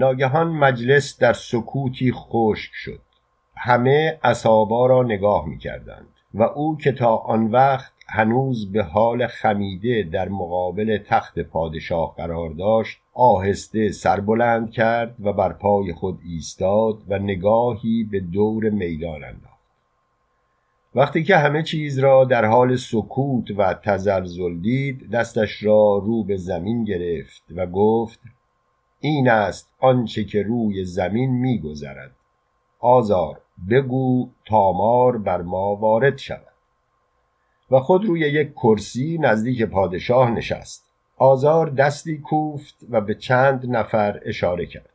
ناگهان مجلس در سکوتی خشک شد. همه اصابا را نگاه می کردند و او که تا آن وقت هنوز به حال خمیده در مقابل تخت پادشاه قرار داشت آهسته سربلند کرد و بر پای خود ایستاد و نگاهی به دور میدان انداخت. وقتی که همه چیز را در حال سکوت و تزلزل دید دستش را رو به زمین گرفت و گفت این است آنچه که روی زمین میگذرد. آزار بگو تامار بر ما وارد شود. و خود روی یک کرسی نزدیک پادشاه نشست. آزار دستی کوفت و به چند نفر اشاره کرد.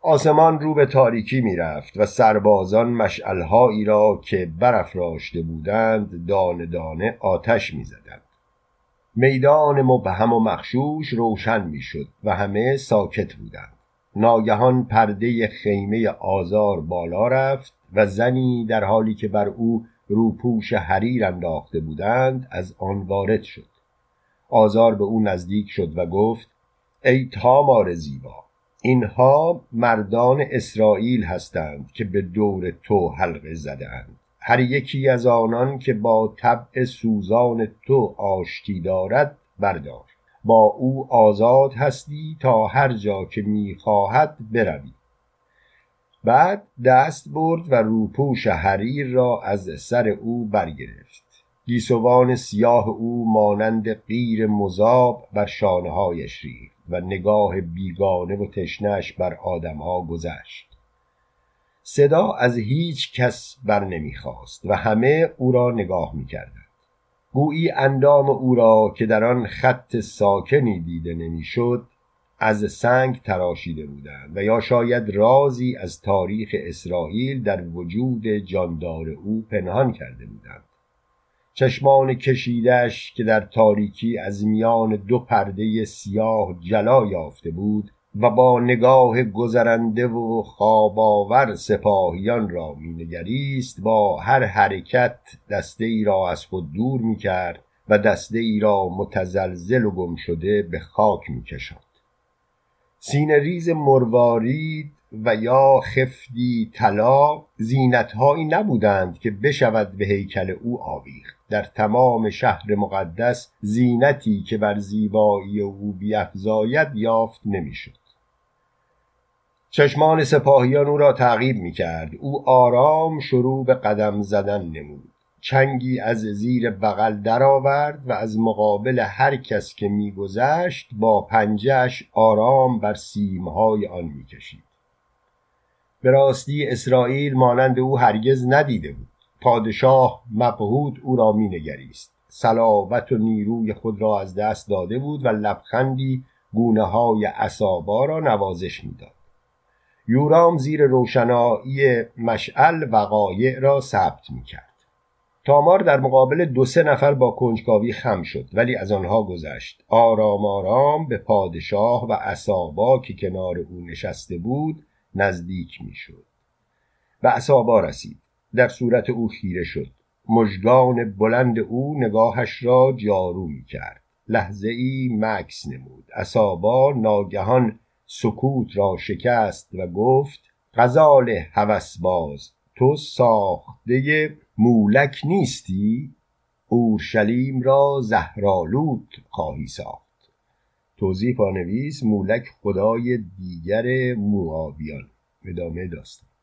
آسمان رو به تاریکی می‌رفت و سربازان مشعلهایی را که برافراشته بودند دانه دانه آتش می‌زدند. میدان مبهم و مخشوش روشن می‌شد و همه ساکت بودند. ناگهان پرده خیمه آزار بالا رفت و زنی در حالی که بر او روپوش حریر انداخته بودند از آن وارد شد. آزار به او نزدیک شد و گفت ای تامار زیبا اینها مردان اسرائیل هستند که به دور تو حلقه زدهاند. هر یکی از آنان که با طبع سوزان تو آشتی دارد بردار. با او آزاد هستی تا هر جا که می‌خواهد بروی. بعد دست برد و روپوش حریر را از سر او برگرفت. گیسوان سیاه او مانند غیر مذاب بر شانههایش ریخت و نگاه بیگانه و تشنش بر آدمها گذشت. صدا از هیچ کس بر نمی‌خواست و همه او را نگاه می‌کردند. گویی اندام او را که در آن خط ساکنی دیده نمی‌شد از سنگ تراشیده بودند و یا شاید رازی از تاریخ اسرائیل در وجود جاندار او پنهان کرده بودند. چشمان کشیدش که در تاریکی از میان دو پرده سیاه جلا یافته بود و با نگاه گذرنده و خواباور سپاهیان را مینگریست با هر حرکت دسته ای را از خود دور می‌کرد و دسته ای را متزلزل و گم شده به خاک میکشاند. سینه ریز مروارید و یا خفدی طلا زینتهایی نبودند که بشود به هیکل او آویخت. در تمام شهر مقدس زینتی که بر زیبایی او بیافزاید یافت نمی‌شد. چشمان سپاهیان او را تعقیب می کرد او آرام شروع به قدم زدن نمود. چنگی از زیر بغل درآورد و از مقابل هر کس که میگذشت با پنجهش آرام بر سیمهای آن می‌کشید. به راستی اسرائیل مانند او هرگز ندیده بود. پادشاه مبهود او را مینگریست. صلابت و نیروی خود را از دست داده بود و لبخندی گونه های را نوازش می‌داد. یورام زیر روشنایی مشعل وقایع را ثبت می‌کرد. تامار در مقابل دو سه نفر با کنجکاوی خم شد ولی از آنها گذشت. آرام آرام به پادشاه و عصابا که کنار او نشسته بود نزدیک می‌شد و عصابا رسید. در صورت او خیره شد. مژگان بلند او نگاهش را جارو می کرد لحظه ای مکس نمود. عصابا ناگهان سکوت را شکست و گفت غزال هوسباز تو ساخته مولک نیستی؟ اورشلیم را زهرالود خواهی ساخت. توضیح پانویس مولک خدای دیگر موآبیان ادامه داستان.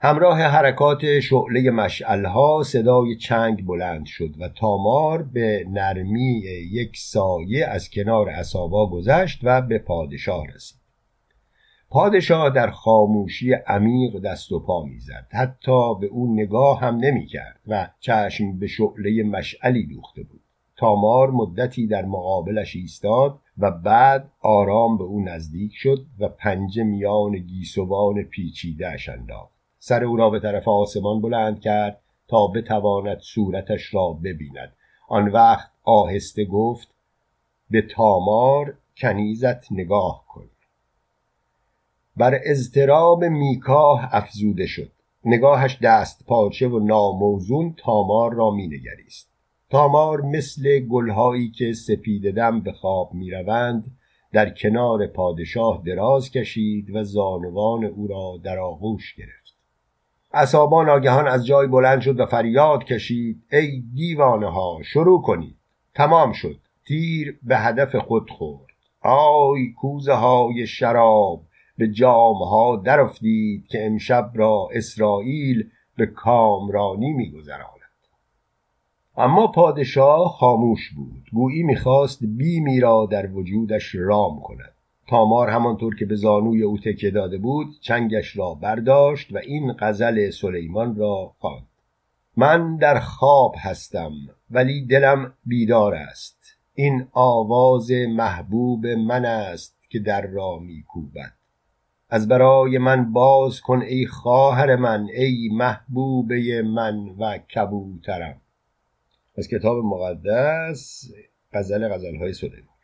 همراه حرکات شعله مشعلها صدای چنگ بلند شد و تامار به نرمی یک سایه از کنار اسابا گذشت و به پادشاه رسید. پادشاه در خاموشی عمیق دست و پا می‌زد. حتی به او نگاه هم نمی‌کرد و چشم به شعله مشعلی دوخته بود. تامار مدتی در مقابلش ایستاد و بعد آرام به او نزدیک شد و پنجه میان گیسوان پیچیدهاش انداخت. سر او را به طرف آسمان بلند کرد تا بتواند صورتش را ببیند. آن وقت آهسته گفت به تامار کنیزت نگاه کن. بر اضطراب میکاه افزوده شد. نگاهش دست پاچه و ناموزون تامار را مینگریست. تامار مثل گلهایی که سپیده دم به خواب می‌روند در کنار پادشاه دراز کشید و زانوان او را در آغوش گرفت. اصابا ناگهان از جای بلند شد و فریاد کشید. ای دیوانه ها شروع کنید. تمام شد. تیر به هدف خود خورد. آی کوزه های شراب به جام ها درافتید که امشب را اسرائیل به کامرانی میگذراند اما پادشاه خاموش بود. گویی می‌خواست بیمی را در وجودش رام کند. تامار همانطور که به زانوی او تکیه داده بود چنگش را برداشت و این غزل سلیمان را خواند. من در خواب هستم ولی دلم بیدار است. این آواز محبوب من است که در را میکوبد. از برای من باز کن ای خواهر من ای محبوبه من و کبوترم. از کتاب مقدس غزل غزلهای سلیمان.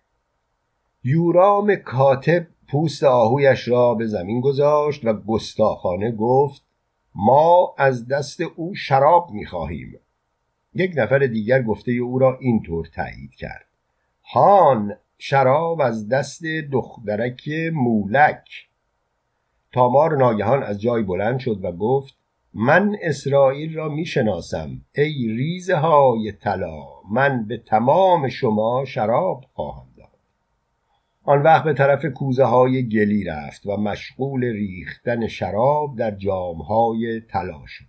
یورام کاتب پوست آهویش را به زمین گذاشت و گستاخانه گفت ما از دست او شراب می‌خواهیم. یک نفر دیگر گفته او را اینطور تایید کرد. هان شراب از دست دخترک مولک. تامار ناگهان از جای بلند شد و گفت من اسرائیل را می‌شناسم. ای ریزه های طلا من به تمام شما شراب خواهم. آن وقت به طرف کوزه های گلی رفت و مشغول ریختن شراب در جام های طلا شد.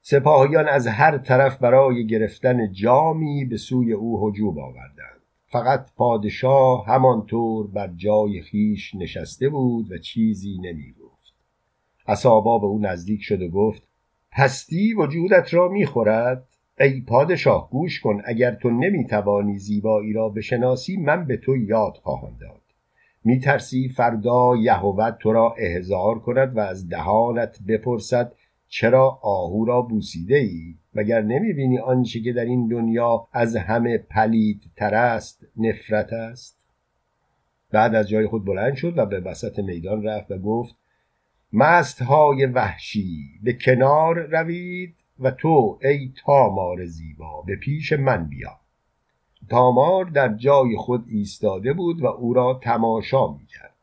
سپاهیان از هر طرف برای گرفتن جامی به سوی او هجوم آوردند. فقط پادشاه همانطور بر جای خیش نشسته بود و چیزی نمی اصابا به او نزدیک شد و گفت پستی وجودت را می‌خورد؟ ای پادشاه گوش کن اگر تو نمی‌توانی زیبایی را بشناسی من به تو یاد خواهم داد. میترسی فردا یهوت تو را احضار کند و از دهانت بپرسد چرا آهو را بوسیده ای؟ مگر نمی‌بینی آنچه که در این دنیا از همه پلید تر است نفرت است؟ بعد از جای خود بلند شد و به وسط میدان رفت و گفت مست های وحشی به کنار روید. و تو ای تامار زیبا به پیش من بیا. تامار در جای خود ایستاده بود و او را تماشا می‌کرد.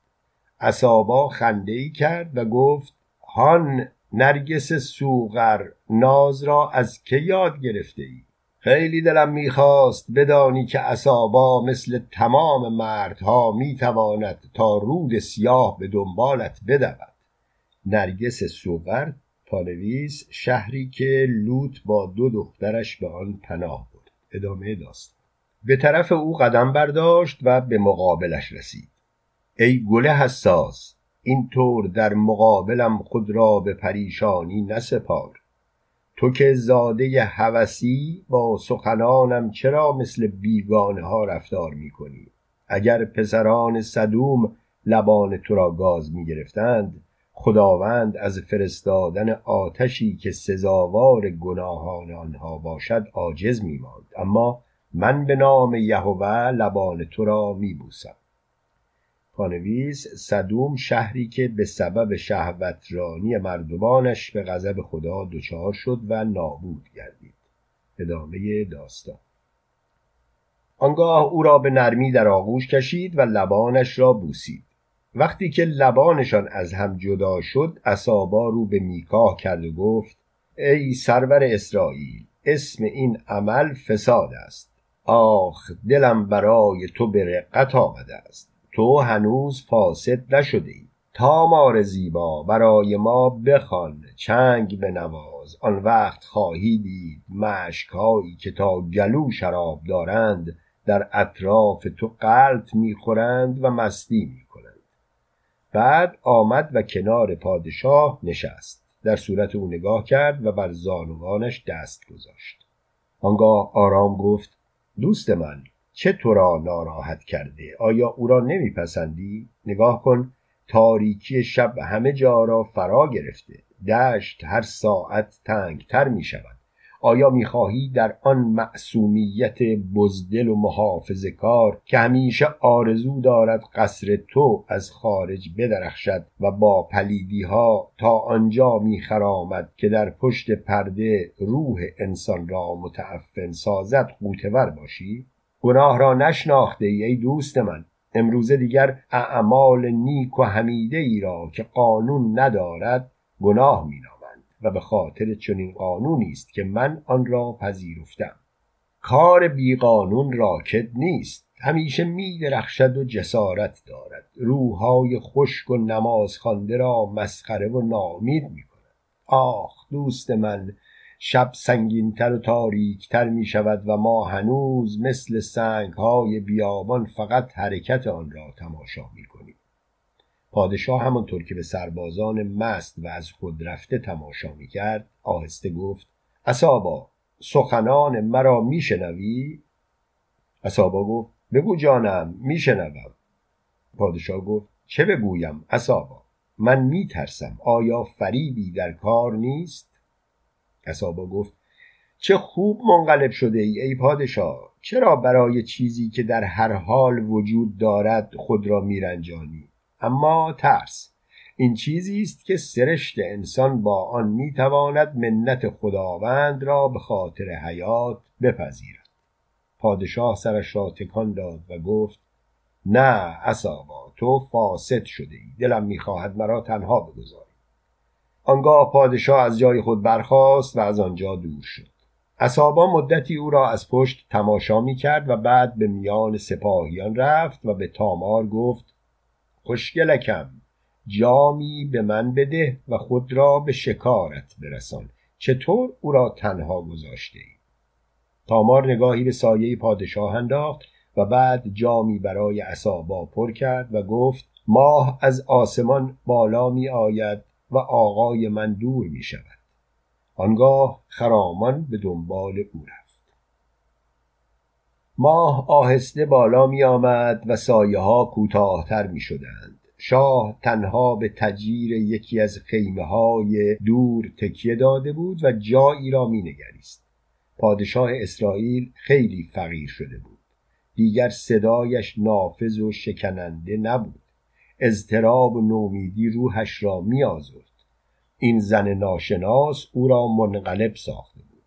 اصابا خنده ای کرد و گفت هان نرگس سوغر ناز را از که یاد گرفته ای خیلی دلم می‌خواست بدانی که اصابا مثل تمام مردها می‌تواند تا رود سیاه به دنبالت بدود. نرگس سوغر پانویس شهری که لوط با دو دخترش به آن پناه برد. ادامه داست به طرف او قدم برداشت و به مقابلش رسید. ای گل حساس اینطور در مقابلم خود را به پریشانی نسپار. تو که زاده هوسی با سخنانم چرا مثل بیگانه ها رفتار می کنی؟ اگر پسران صدوم لبان تو را گاز می گرفتند خداوند از فرستادن آتشی که سزاوار گناهان آنها باشد عاجز میماند. اما من به نام یهوه لبان تو را میبوسم. پانویس صدوم شهری که به سبب شهوترانی مردمانش به غضب خدا دچار شد و نابود گردید. ادامه داستان. آنگاه او را به نرمی در آغوش کشید و لبانش را بوسید. وقتی که لبانشان از هم جدا شد اصابا رو به میکاه کرد و گفت ای سرور اسرائیل اسم این عمل فساد است. آخ دلم برای تو به رقت آمده است. تو هنوز فاسد نشده ای. تا مار زیبا برای ما بخوان چنگ بنواز. آن وقت خواهی دید مشکهایی که تا گلو شراب دارند در اطراف تو قلط می‌خورند و مستی می بعد آمد و کنار پادشاه نشست. در صورت او نگاه کرد و بر زانوانش دست گذاشت. آنگاه آرام گفت دوست من چه تو را ناراحت کرده؟ آیا او را نمیپسندی؟ نگاه کن تاریکی شب همه جا را فرا گرفته. دشت هر ساعت تنگتر می شود آیا می‌خواهی در آن معصومیت بزدل و محافظ کار که همیشه آرزو دارد قصر تو از خارج بدرخشد و با پلیدی ها تا آنجا میخرامد که در پشت پرده روح انسان را متعفن سازد قوتور باشی؟ گناه را نشناخته ای, دوست من. امروزه دیگر اعمال نیک و حمیده ای را که قانون ندارد گناه مینامند و به خاطر چنین قانونی است که من آن را پذیرفتم. کار بیقانون راکد نیست. همیشه می درخشد و جسارت دارد. روحهای خشک و نماز خوانده را مسخره و نامید می کند. آخ دوست من شب سنگینتر و تاریکتر می شود و ما هنوز مثل سنگ های بیابان فقط حرکت آن را تماشا می کنیم. پادشاه همانطور که به سربازان مست و از خود رفته تماشا می کرد آهسته گفت اصابا سخنان مرا می شنوی؟ اصابا گفت بگو جانم می شنوم پادشاه گفت چه بگویم اصابا من می ترسم آیا فریبی در کار نیست؟ کسابا گفت چه خوب منقلب شده ای ای پادشاه چرا برای چیزی که در هر حال وجود دارد خود را میرنجانی اما ترس. این چیزی است که سرشت انسان با آن می‌تواند منت خداوند را به خاطر حیات بپذیرد. پادشاه سرش را تکان داد و گفت نه اصابا تو فاسد شده ای. دلم می‌خواهد مرا تنها بگذاری. آنگاه پادشاه از جای خود برخاست و از آنجا دور شد. اصابا مدتی او را از پشت تماشا می کرد و بعد به میان سپاهیان رفت و به تامار گفت خوشگلکم. جامی به من بده و خود را به شکارت برسان. چطور او را تنها گذاشته ای؟ تامار نگاهی به سایه پادشاه انداخت و بعد جامی برای اصابا پر کرد و گفت ماه از آسمان بالا می آید و آقای من دور می شود. آنگاه خرامان به دنبال او رفت. ماه آهسته بالا می آمد و سایه ها کوتاهتر می شدند شاه تنها به تجیر یکی از خیمه های دور تکیه داده بود و جایی را می نگریست پادشاه اسرائیل خیلی فقیر شده بود. دیگر صدایش نافذ و شکننده نبود. اضطراب و نومیدی روحش را میآزرد. این زن ناشناس او را منقلب ساخته بود.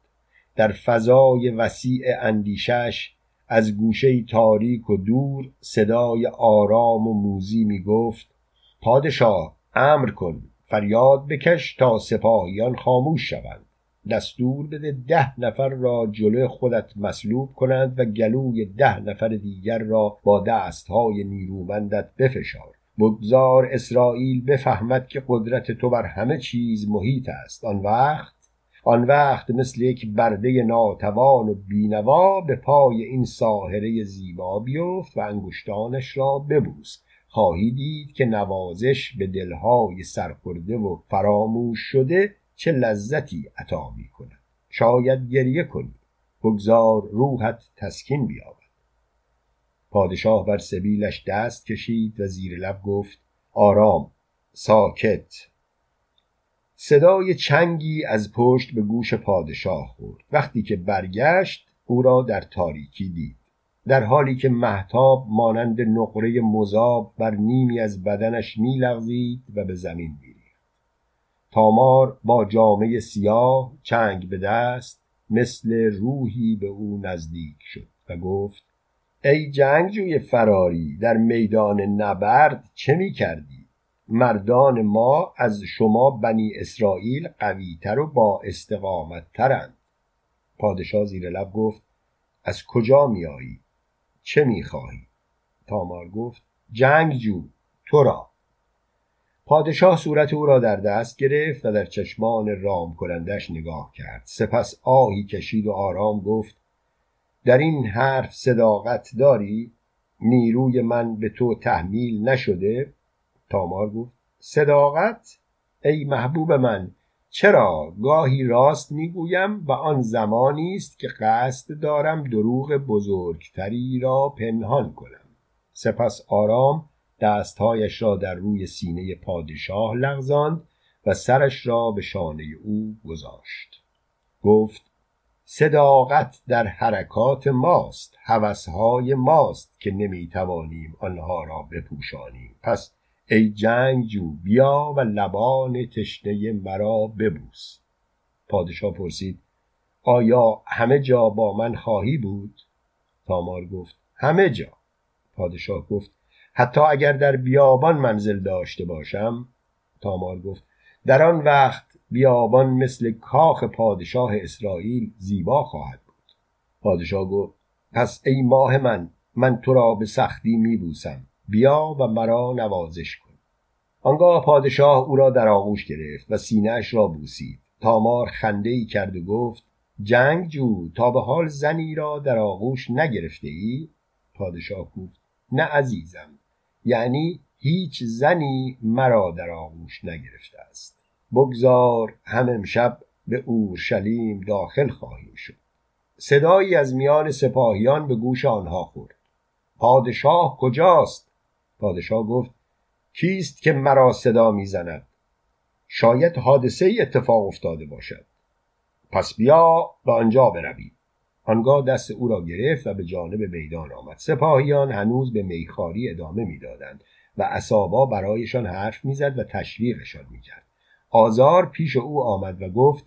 در فضای وسیع اندیشش از گوشه تاریک و دور صدای آرام و موزی می گفت پادشاه امر کن فریاد بکش تا سپاهیان خاموش شوند. دستور بده ده نفر را جلو خودت مصلوب کنند و گلوی ده نفر دیگر را با دستهای نیرومندت بفشار. بگذار اسرائیل بفهمد که قدرت تو بر همه چیز محیط است. آن وقت آن وقت مثل یک برده ناتوان و بینوا به پای این ساهره زیبا بیفت و انگشتانش را ببوس. خواهی دید که نوازش به دلهای سرخورده و فراموش شده چه لذتی عطا می کند شاید گریه کنی. بگذار روحت تسکین بیابد. پادشاه بر سبیلش دست کشید و زیر لب گفت آرام ساکت. صدای چنگی از پشت به گوش پادشاه خورد. وقتی که برگشت او را در تاریکی دید. در حالی که محتاب مانند نقره مذاب بر نیمی از بدنش میلغزید و به زمین میریخت. تامار با جامعه سیاه چنگ به دست مثل روحی به او نزدیک شد و گفت ای جنگجوی فراری در میدان نبرد چه می کردی؟ مردان ما از شما بنی اسرائیل قویتر و با استقامت ترند پادشاه زیر لب گفت از کجا میایی چه می‌خواهی؟ تامار گفت جنگجو تو را. پادشاه صورت او را در دست گرفت و در چشمان رام کنندش نگاه کرد. سپس آهی کشید و آرام گفت در این حرف صداقت داری؟ نیروی من به تو تحمیل نشده. تامار گفت صداقت؟ ای محبوب من چرا گاهی راست می‌گویم و آن زمانی است که قصد دارم دروغ بزرگتری را پنهان کنم؟ سپس آرام دستهایش را در روی سینه پادشاه لغزاند و سرش را به شانه او گذاشت. گفت صداقت در حرکات ماست هوسهای ماست که نمی‌توانیم آنها را بپوشانیم. پس ای جنگجو بیا و لبان تشنه مرا ببوس. پادشاه پرسید آیا همه جا با من خواهی بود؟ تامار گفت همه جا. پادشاه گفت حتی اگر در بیابان منزل داشته باشم؟ تامار گفت در آن وقت بیابان مثل کاخ پادشاه اسرائیل زیبا خواهد بود. پادشاه گفت پس ای ماه من من تو را به سختی میبوسم. بیا و مرا نوازش کن. آنگاه پادشاه او را در آغوش گرفت و سینهاش را بوسید. تامار خنده ای کرد و گفت جنگ جو تا به حال زنی را در آغوش نگرفته ای؟ پادشاه گفت نه عزیزم یعنی هیچ زنی مرا در آغوش نگرفته است. بگذار هم امشب به اورشلیم داخل خواهیم شد. صدایی از میان سپاهیان به گوش آنها خورد. پادشاه کجاست؟ پادشاه گفت کیست که مرا صدا می‌زند؟ شاید حادثه اتفاق افتاده باشد. پس بیا به آنجا بروید آنگاه دست او را گرفت و به جانب میدان آمد. سپاهیان هنوز به میخاری ادامه می‌دادند و اسابا برایشان حرف می‌زد و تشویقشان می‌کرد. آزار پیش او آمد و گفت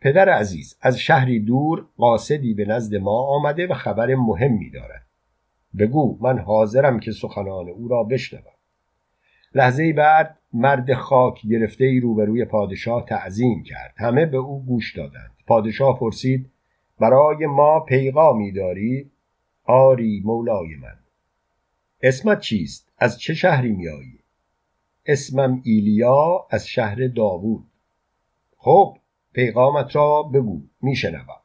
پدر عزیز از شهری دور قاصدی به نزد ما آمده و خبر مهمی دارد. بگو من حاضرم که سخنان او را بشنوم. لحظه بعد مرد خاک گرفته ای روبروی پادشاه تعظیم کرد. همه به او گوش دادند. پادشاه پرسید برای ما پیغامی داری؟ آری مولای من. اسمت چیست؟ از چه شهری میایی؟ اسمم ایلیا از شهر داوود. خب پیغامت را بگو میشنوم.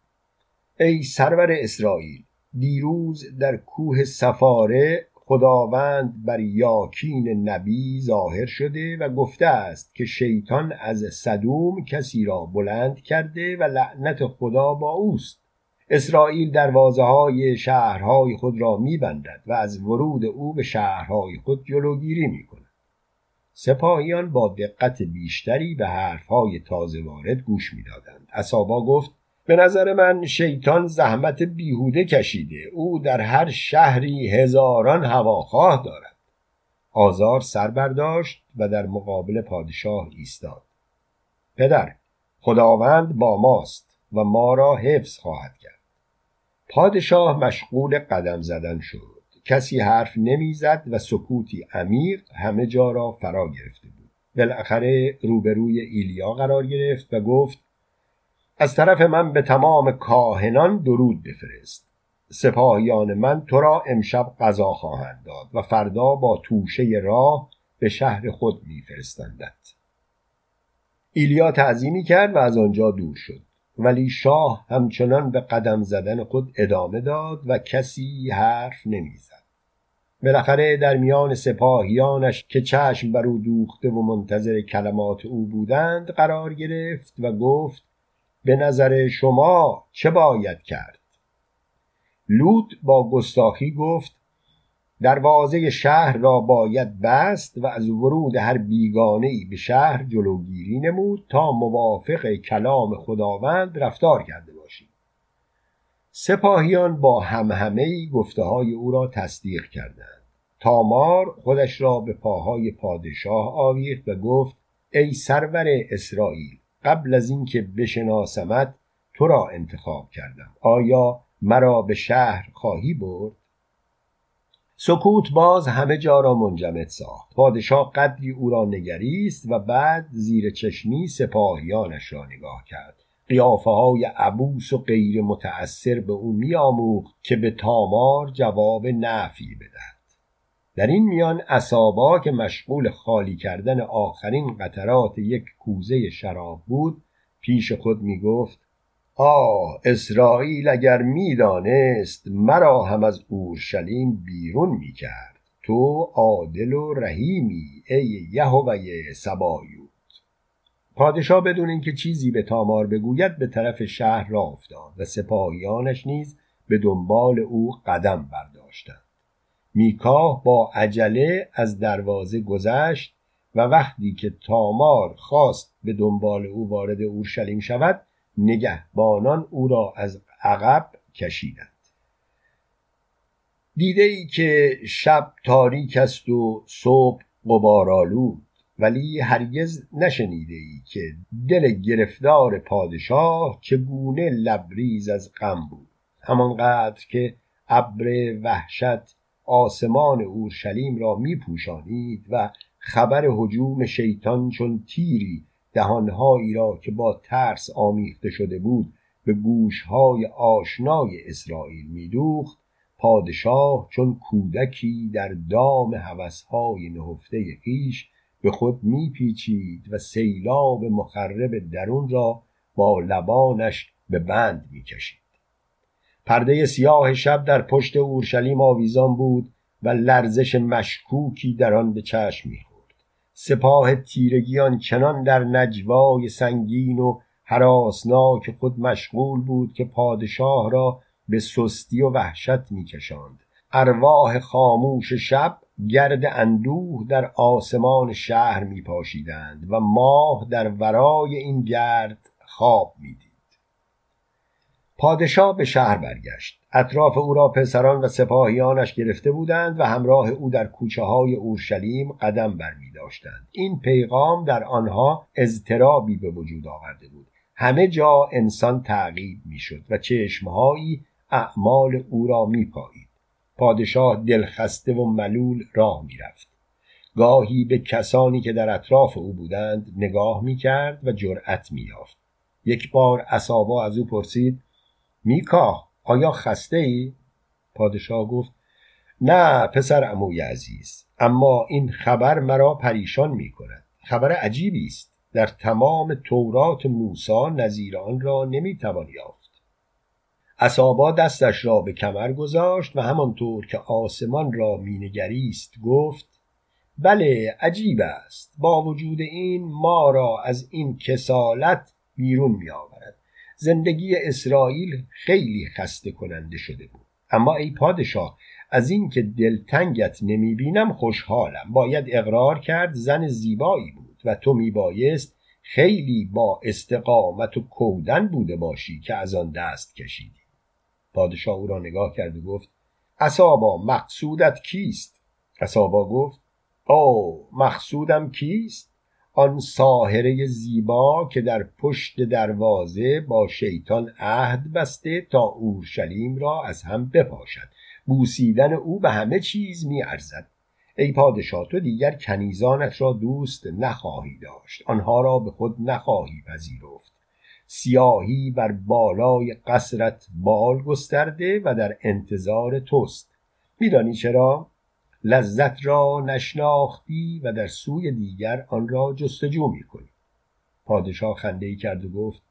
ای سرور اسرائیل دیروز در کوه سفاره خداوند بر یاکین نبی ظاهر شده و گفته است که شیطان از صدوم کسی را بلند کرده و لعنت خدا با اوست اسرائیل دروازه های شهرهای خود را میبندد و از ورود او به شهرهای خود جلوگیری می کند. سپاهیان با دقت بیشتری به حرفهای تازه وارد گوش می‌دادند. اسابا گفت به نظر من شیطان زحمت بیهوده کشیده. او در هر شهری هزاران هواخواه دارد. آزار سر برداشت و در مقابل پادشاه ایستاد. پدر خداوند با ماست و ما را حفظ خواهد کرد. پادشاه مشغول قدم زدن شد. کسی حرف نمی‌زد و سکوتی عمیق همه جا را فرا گرفته بود. بالاخره روبروی ایلیا قرار گرفت و گفت از طرف من به تمام کاهنان درود بفرست. سپاهیان من تو را امشب غذا خواهند داد و فردا با توشه راه به شهر خود میفرستندت. ایلیا تعظیمی کرد و از آنجا دور شد. ولی شاه همچنان به قدم زدن خود ادامه داد و کسی حرف نمی‌زد. بالاخره در میان سپاهیانش که چشم بر او دوخته و منتظر کلمات او بودند قرار گرفت و گفت به نظر شما چه باید کرد؟ لوط با گستاخی گفت دروازه شهر را باید بست و از ورود هر بیگانه ای به شهر جلوگیری نمود تا موافق کلام خداوند رفتار کرده باشیم. سپاهیان با همهمه ای گفته های او را تصدیق کردند. تامار خودش را به پاهای پادشاه آویخت و گفت ای سرور اسرائیل قبل از اینکه بشناسمت تو را انتخاب کردم. آیا مرا به شهر خواهی برد؟ سکوت باز همه جا را منجمد ساخت. پادشاه قدری او را نگریست و بعد زیر چشمی سپاهیانش را نگاه کرد. قیافه های عبوس و غیر متأثر به او میآموخت که به تامار جواب نفی بدهد. در این میان اسابا که مشغول خالی کردن آخرین قطرات یک کوزه شراب بود پیش خود می گفت آه اسرائیل اگر می‌دانست مرا هم از اورشلیم بیرون می کرد تو عادل و رحیمی ای یهوه سبایوت. پادشاه بدون اینکه چیزی به تامار بگوید به طرف شهر را افتاد و سپاهیانش نیز به دنبال او قدم برداشتند. میکاه با عجله از دروازه گذشت و وقتی که تامار خواست به دنبال او وارد اورشلیم شود نگهبانان او را از عقب کشیدند. دیده ای که شب تاریک است و صبح غبارآلود ولی هرگز نشنیده ای که دل گرفتار پادشاه چگونه لبریز از غم بود. همانقدر که ابر وحشت آسمان اورشلیم را می پوشانید و خبر حجوم شیطان چون تیری دهانهایی را که با ترس آمیخته شده بود به گوشهای آشنای اسرائیل میدوخت پادشاه چون کودکی در دام هوسهای نهفته خویش به خود میپیچید و سیلاب مخرب درون را با لبانش به بند می‌کشید. پرده سیاه شب در پشت اورشلیم آویزان بود و لرزش مشکوکی در آن به چشم می‌خورد. سپاه تیرگیان چنان در نجوای سنگین و حراسناک خود مشغول بود که پادشاه را به سستی و وحشت میکشاند. ارواح خاموش شب گرد اندوه در آسمان شهر میپاشیدند و ماه در ورای این گرد خواب می‌دید. پادشاه به شهر برگشت. اطراف او را پسران و سپاهیانش گرفته بودند و همراه او در کوچه های اورشلیم قدم بر می داشتند. این پیغام در آنها اضطرابی به وجود آورده بود. همه جا انسان تعقیب می‌شد و چشمهایی اعمال او را میپایید پادشاه دلخسته و ملول راه می‌رفت گاهی به کسانی که در اطراف او بودند نگاه می‌کرد و جرأت مییافت یک بار اسابا از او پرسید میکا آیا خسته ای؟ پادشاه گفت نه پسر عموی عزیز اما این خبر مرا پریشان می کند خبر عجیبی است. در تمام تورات موسی نظیر آن را نمی‌توان یافت. اسابا دستش را به کمر گذاشت و همانطور که آسمان را مینگریست گفت بله عجیب است. با وجود این ما را از این کسالت بیرون می آورد زندگی اسرائیل خیلی خسته کننده شده بود. اما ای پادشاه از اینکه دلتنگت نمی بینم خوشحالم. باید اقرار کرد زن زیبایی بود و تو میبایست خیلی با استقامت و کودن بوده باشی که از آن دست کشیدی. پادشاه او را نگاه کرد و گفت اصابا مقصودت کیست؟ اصابا گفت او مقصودم کیست؟ آن ساهره زیبا که در پشت دروازه با شیطان عهد بسته تا اورشلیم را از هم بپاشد. بوسیدن او به همه چیز می ارزد ای پادشاه تو دیگر کنیزانت را دوست نخواهی داشت. آنها را به خود نخواهی پذیرفت. سیاهی بر بالای قصرت بال گسترده و در انتظار توست. میدانی چرا؟ لذت را نشناختی و در سوی دیگر آن را جستجو می‌کنی. پادشاه خنده ای کرد و گفت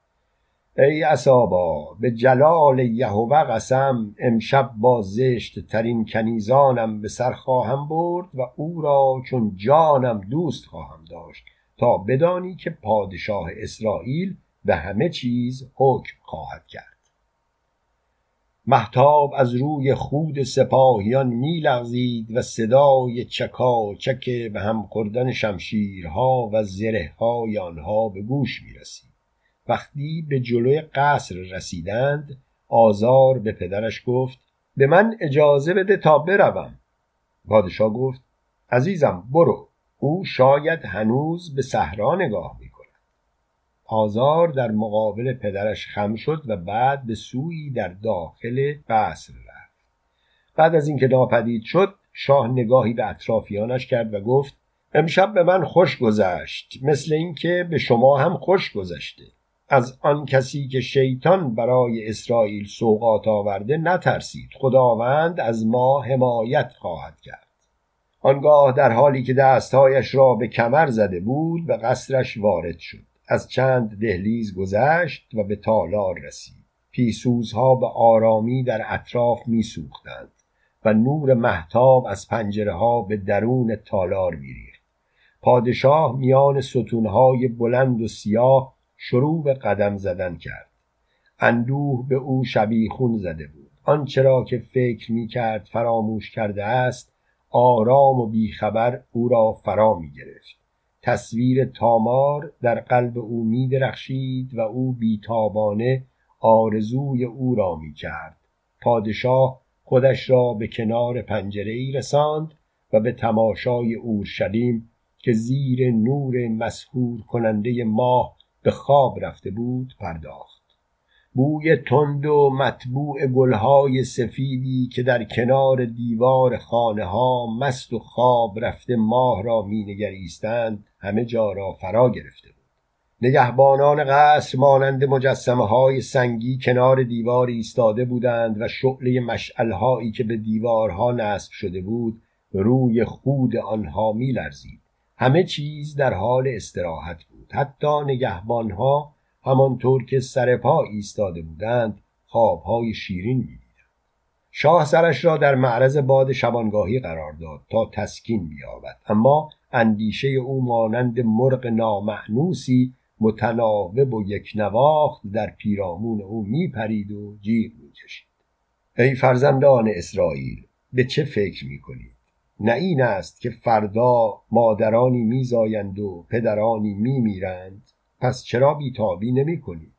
ای اصابا به جلال یهوه قسم امشب با زشت ترین کنیزانم به سر خواهم برد و او را چون جانم دوست خواهم داشت تا بدانی که پادشاه اسرائیل به همه چیز حکم خواهد کرد. محتاب از روی خود سپاهیان میلغزید و صدای چکا چک به هم خوردن شمشیرها و زرههای آنها به گوش می رسید. وقتی به جلوی قصر رسیدند آزار به پدرش گفت به من اجازه بده تا بروم پادشاه گفت عزیزم برو او شاید هنوز به صحرا نگاه می آزار در مقابل پدرش خم شد و بعد به سوی در داخل قصر رفت. بعد از اینکه ناپدید شد شاه نگاهی به اطرافیانش کرد و گفت امشب به من خوش گذشت مثل اینکه به شما هم خوش گذشته. از آن کسی که شیطان برای اسرائیل سوقات آورده نترسید خداوند از ما حمایت خواهد کرد. آنگاه در حالی که دستهایش را به کمر زده بود به قصرش وارد شد. از چند دهلیز گذشت و به تالار رسید. پیسوزها به آرامی در اطراف میسوختند و نور محتاب از پنجره ها به درون تالار میریخت. پادشاه میان ستونهای بلند و سیاه شروع به قدم زدن کرد. اندوه به او شبیخون زده بود. آنچه را که فکر می کرد فراموش کرده است آرام و بیخبر او را فرا می گرفت تصویر تامار در قلب او می درخشید و او بیتابانه آرزوی او را می کرد پادشاه خودش را به کنار پنجره ای رساند و به تماشای اورشلیم که زیر نور مسهور کننده ماه به خواب رفته بود پرداخت. بوی تند و مطبوع گلهای سفیدی که در کنار دیوار خانه ها مست و خواب رفته ماه را مینگریستند همه جا را فرا گرفته بود. نگهبانان قصر مانند مجسمه های سنگی کنار دیوار ایستاده بودند و شعله مشعلهایی که به دیوارها نصب شده بود روی خود آنها میلرزید. همه چیز در حال استراحت بود. حتی نگهبانها همانطور که سر پا ایستاده بودند خوابهای شیرین می‌دیدند. شاه سرش را در معرض باد شبانگاهی قرار داد تا تسکین بیابد. اما اندیشه او مانند مرغ نامعنوسی متناوب و یک نواخت در پیرامون او میپرید و جیغ می‌کشید. ای فرزندان اسرائیل به چه فکر می‌کنید؟ نه این است که فردا مادرانی میزایند و پدرانی میمیرند؟ پس چرا بیتابی نمی کنید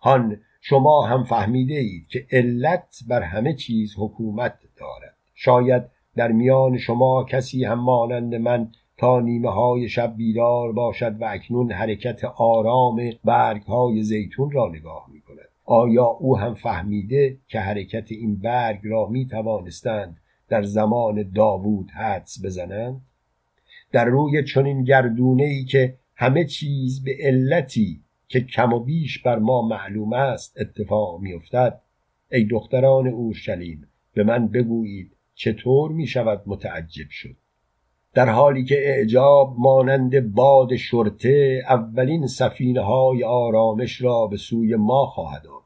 هان شما هم فهمیده اید که علت بر همه چیز حکومت دارد. شاید در میان شما کسی هم مانند من تا نیمه های شب بیدار باشد و اکنون حرکت آرام برگ های زیتون را نگاه می کند. آیا او هم فهمیده که حرکت این برگ را می توانستند در زمان داوود حدس بزنند؟ در روی چنین گردونه ای که همه چیز به علتی که کم و بیش بر ما معلوم است اتفاق میافتد. ای دختران اورشلیم به من بگویید چطور می شود متعجب شد. در حالی که اعجاب مانند باد شرطه اولین سفینه های آرامش را به سوی ما خواهد آورد.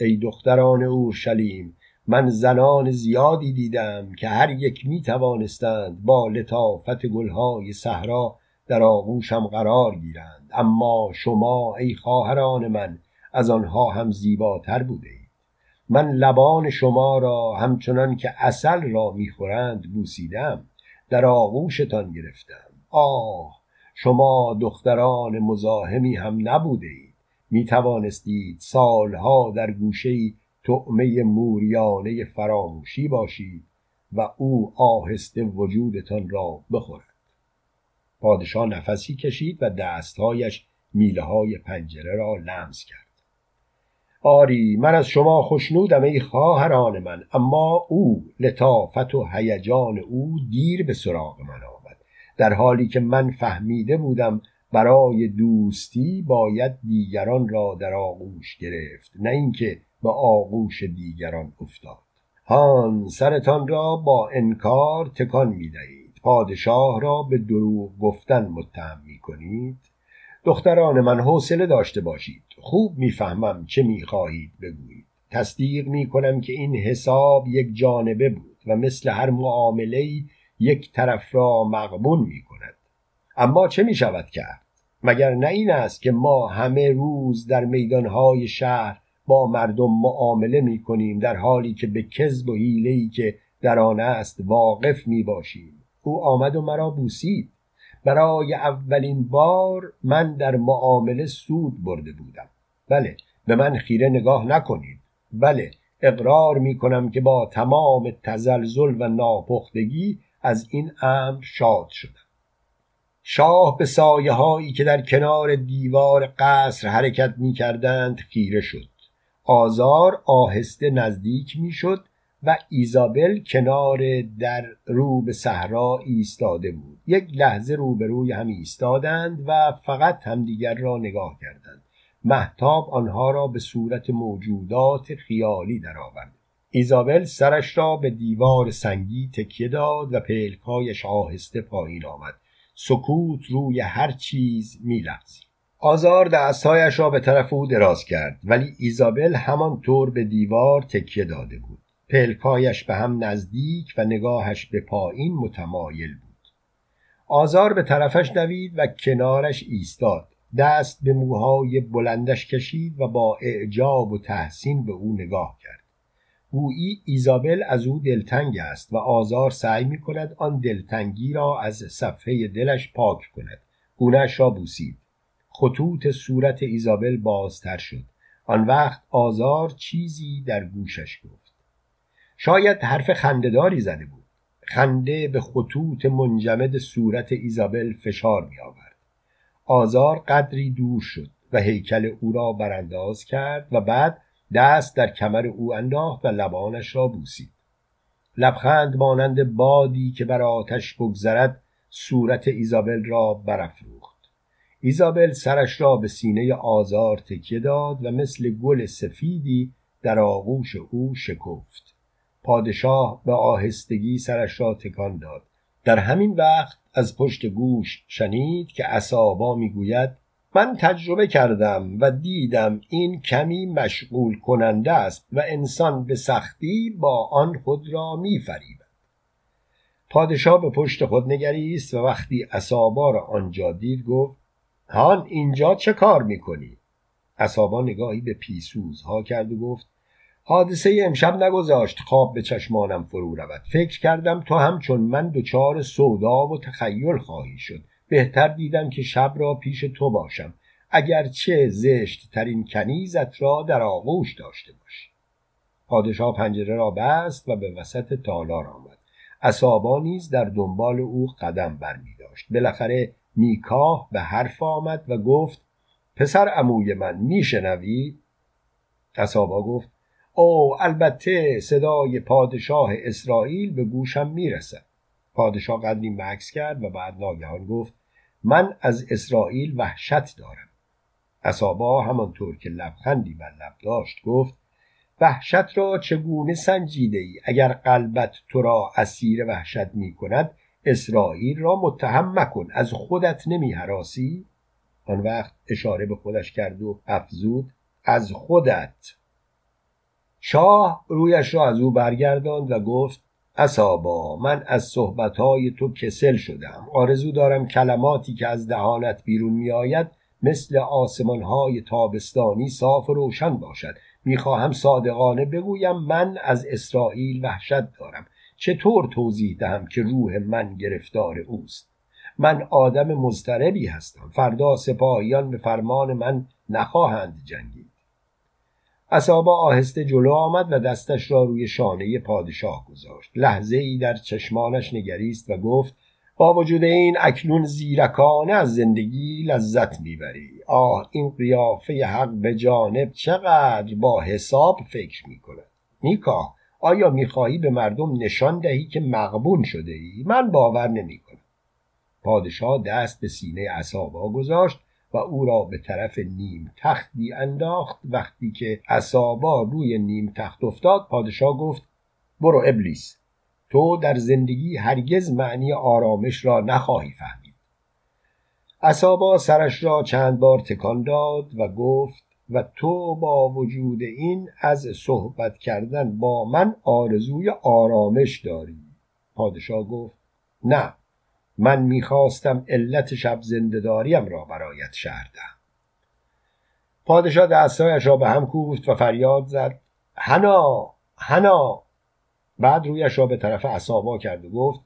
ای دختران اورشلیم من زنان زیادی دیدم که هر یک می توانستند با لطافت گلهای صحرا در آغوشم قرار گیرند. اما شما ای خواهران من از آنها هم زیباتر بوده اید. من لبان شما را همچنان که اصل را می‌خورند بوسیدم در آغوشتان گرفتم. آه شما دختران مزاحمی هم نبوده اید. می توانستید سالها در گوشه تعمه موریانه فراموشی باشید و او آهسته وجودتان را بخورد. پادشاه نفسی کشید و دستهایش میله های پنجره را لمس کرد. آری من از شما خوشنودم ای خواهران من اما او لطافت و هیجان او دیر به سراغ من آمد. در حالی که من فهمیده بودم برای دوستی باید دیگران را در آغوش گرفت نه اینکه به آغوش دیگران افتاد. هان سرتان را با انکار تکان می پادشاه را به دروغ گفتن متهم می کنید دختران من حوصله داشته باشید. خوب می‌فهمم چه می‌خواهید بگویید. تصدیق می کنم که این حساب یک جانبه بود و مثل هر معامله یک طرف را مقبون می کند اما چه می شود کرد؟ مگر نه این است که ما همه روز در میدانهای شهر با مردم معامله می کنیم در حالی که به کذب و حیله‌ای که در آن است واقف می باشیم او آمد و مرا بوسید. برای اولین بار من در معامله سود برده بودم. بله به من خیره نگاه نکنید. بله اقرار می کنم که با تمام تزلزل و ناپختگی از این امر شاد شدم. شاه به سایه هایی که در کنار دیوار قصر حرکت می کردند خیره شد. آزار آهسته نزدیک می شد و ایزابل کنار در رو به صحرا ایستاده بود. یک لحظه روبروی هم ایستادند و فقط همدیگر را نگاه کردند. محتاب آنها را به صورت موجودات خیالی درآورد. ایزابل سرش را به دیوار سنگی تکیه داد و پلکایش آهسته پایین آمد. سکوت روی هر چیز میلغزید آزار دستهایش را به طرف او دراز کرد ولی ایزابل همانطور به دیوار تکیه داده بود. پلکایش به هم نزدیک و نگاهش به پایین متمایل بود. آزار به طرفش دوید و کنارش ایستاد. دست به موهای بلندش کشید و با اعجاب و تحسین به او نگاه کرد. گویی ایزابل از او دلتنگ است و آزار سعی می کند آن دلتنگی را از صفحه دلش پاک کند. گونهش را بوسید. خطوط صورت ایزابل بازتر شد. آن وقت آزار چیزی در گوشش گفت. شاید حرف خندهداری زده بود. خنده به خطوط منجمد صورت ایزابل فشار می آورد آزار قدری دور شد و هیکل او را برانداز کرد و بعد دست در کمر او انداخت و لبانش را بوسید. لبخند مانند بادی که بر آتش بگذرد صورت ایزابل را برافروخت. ایزابل سرش را به سینه آزار تکیه داد و مثل گل سفیدی در آغوش او شکفت. پادشاه به آهستگی سرش را تکان داد. در همین وقت از پشت گوش شنید که اسابا می‌گوید من تجربه کردم و دیدم این کمی مشغول کننده است و انسان به سختی با آن خود را میفریبد. پادشاه به پشت خود نگریست و وقتی اسابا را آنجا دید گفت هان اینجا چه کار می‌کنی؟ اسابا نگاهی به پیسوزها کرد و گفت حادثه امشب نگذاشت. خواب به چشمانم فرو رود. فکر کردم تو همچون من دچار سودا و تخیل خواهی شد. بهتر دیدم که شب را پیش تو باشم. اگرچه زشت ترین کنیزت را در آغوش داشته باشی. پادشاه پنجره را بست و به وسط تالار آمد. اصابا نیز در دنبال او قدم برمی داشت بالاخره میکاه به حرف آمد و گفت پسر عموی من میشنوی؟ اصابا گفت او البته صدای پادشاه اسرائیل به گوشم می‌رسد. پادشاه قدری مکس کرد و بعد ناگهان گفت من از اسرائیل وحشت دارم. اصابا همانطور که لبخندی بر لب داشت گفت وحشت را چگونه سنجیده ای اگر قلبت تو را اسیر وحشت می کند اسرائیل را متهم مکن. از خودت نمی حراسی؟ آن وقت اشاره به خودش کرد و افزود از خودت. شاه رویش را از او برگرداند و گفت اصابا من از صحبتهای تو کسل شدم آرزو دارم کلماتی که از دهانت بیرون میآید مثل آسمانهای تابستانی صاف و روشن باشد. می‌خواهم صادقانه بگویم من از اسرائیل وحشت دارم. چطور توضیح دهم که روح من گرفتار اوست؟ من آدم مضطربی هستم. فردا سپاهیان به فرمان من نخواهند جنگید. اصابا آهسته جلو آمد و دستش را روی شانه پادشاه گذاشت. لحظه ای در چشمانش نگریست و گفت با وجود این اکنون زیرکانه از زندگی لذت می‌بری. آه این قیافه حق به جانب چقدر با حساب فکر می‌کند. نیکا آیا می‌خواهی به مردم نشان دهی که مقبون شده ای؟ من باور نمی‌کنم. پادشاه دست به سینه اصابا گذاشت و او را به طرف نیم تختی انداخت. وقتی که اصابا روی نیم تخت افتاد پادشاه گفت برو ابلیس تو در زندگی هرگز معنی آرامش را نخواهی فهمید. اصابا سرش را چند بار تکان داد و گفت و تو با وجود این از صحبت کردن با من آرزوی آرامش داری. پادشاه گفت نه. من می‌خواستم علت شب زندهداریم را برایت شهر دهم. پادشاه دستایش را به هم کوفت و فریاد زد. هنا هنا بعد رویش را به طرف اصابا کرد و گفت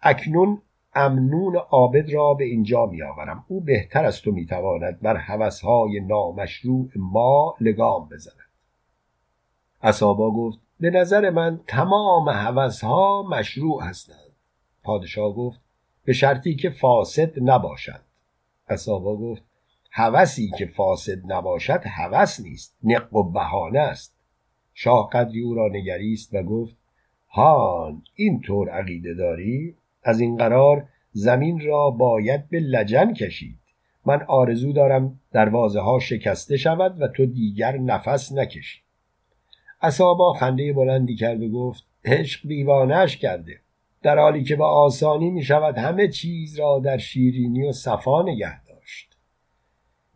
اکنون امنون عابد را به اینجا میآورم. او بهتر از تو می‌تواند بر هوسهای نامشروع ما لگام بزند. اصابا گفت به نظر من تمام هوسها مشروع هستند. پادشاه گفت به شرطی که فاسد نباشد. اصابا گفت هوسی که فاسد نباشد هوس نیست نق و بهانه است. شاه قدری او را نگریست و گفت هان این طور عقیده داری؟ از این قرار زمین را باید به لجن کشید. من آرزو دارم دروازه ها شکسته شود و تو دیگر نفس نکشی. اصابا خنده بلندی کرد و گفت عشق دیوانش کرده. در حالی که به آسانی می شود همه چیز را در شیرینی و صفا نگه داشت.